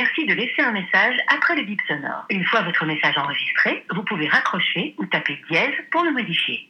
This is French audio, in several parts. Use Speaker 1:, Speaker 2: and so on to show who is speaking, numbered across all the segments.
Speaker 1: suffit de laisser un message après le bip sonore. Une fois votre message enregistré, vous pouvez raccrocher ou taper dièse pour le modifier.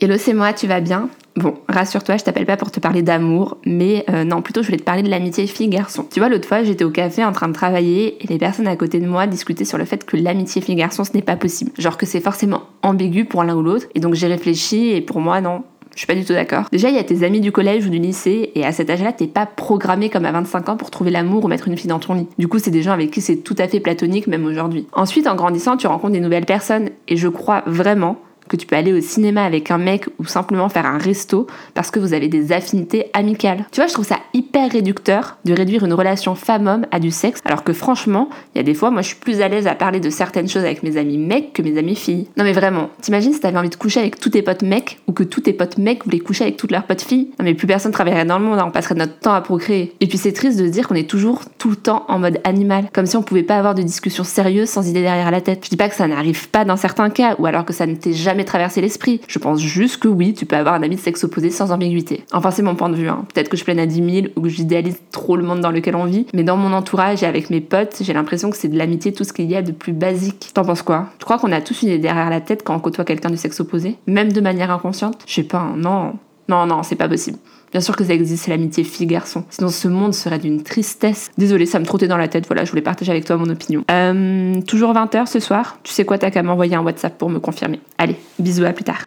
Speaker 2: Hello, c'est moi, tu vas bien? Bon, rassure-toi, je t'appelle pas pour te parler d'amour, mais euh, non, plutôt je voulais te parler de l'amitié fille-garçon. Tu vois, l'autre fois, j'étais au café en train de travailler et les personnes à côté de moi discutaient sur le fait que l'amitié fille-garçon, ce n'est pas possible. Genre que c'est forcément ambigu pour l'un ou l'autre, et donc j'ai réfléchi et pour moi, non, je suis pas du tout d'accord. Déjà, il y a tes amis du collège ou du lycée, et à cet âge-là, t'es pas programmé comme à 25 ans pour trouver l'amour ou mettre une fille dans ton lit. Du coup, c'est des gens avec qui c'est tout à fait platonique, même aujourd'hui. Ensuite, en grandissant, tu rencontres des nouvelles personnes, et je crois vraiment que tu peux aller au cinéma avec un mec ou simplement faire un resto parce que vous avez des affinités amicales. Tu vois, je trouve ça hyper réducteur de réduire une relation femme-homme à du sexe, alors que franchement, il y a des fois, moi je suis plus à l'aise à parler de certaines choses avec mes amis mecs que mes amis filles. Non mais vraiment, t'imagines si t'avais envie de coucher avec tous tes potes mecs ou que tous tes potes mecs voulaient coucher avec toutes leurs potes filles? Non mais plus personne travaillerait dans le monde, hein, on passerait notre temps à procréer. Et puis c'est triste de se dire qu'on est toujours tout le temps en mode animal, comme si on pouvait pas avoir de discussions sérieuses sans idée derrière la tête. Je dis pas que ça n'arrive pas dans certains cas, ou alors que ça ne t'est jamais traverser l'esprit. Je pense juste que oui, tu peux avoir un ami de sexe opposé sans ambiguïté. Enfin, c'est mon point de vue. Hein. Peut-être que je plaine à 10 000 ou que j'idéalise trop le monde dans lequel on vit, mais dans mon entourage et avec mes potes, j'ai l'impression que c'est de l'amitié tout ce qu'il y a de plus basique. T'en penses quoi? Tu crois qu'on a tous une idée derrière la tête quand on côtoie quelqu'un du sexe opposé? Même de manière inconsciente? Je sais pas, non. Non, non, c'est pas possible. Bien sûr que ça existe, l'amitié fille-garçon. Sinon, ce monde serait d'une tristesse. Désolée, ça me trottait dans la tête. Voilà, je voulais partager avec toi mon opinion. Euh, toujours 20h ce soir. Tu sais quoi, t'as qu'à m'envoyer un WhatsApp pour me confirmer. Allez, bisous, à plus tard.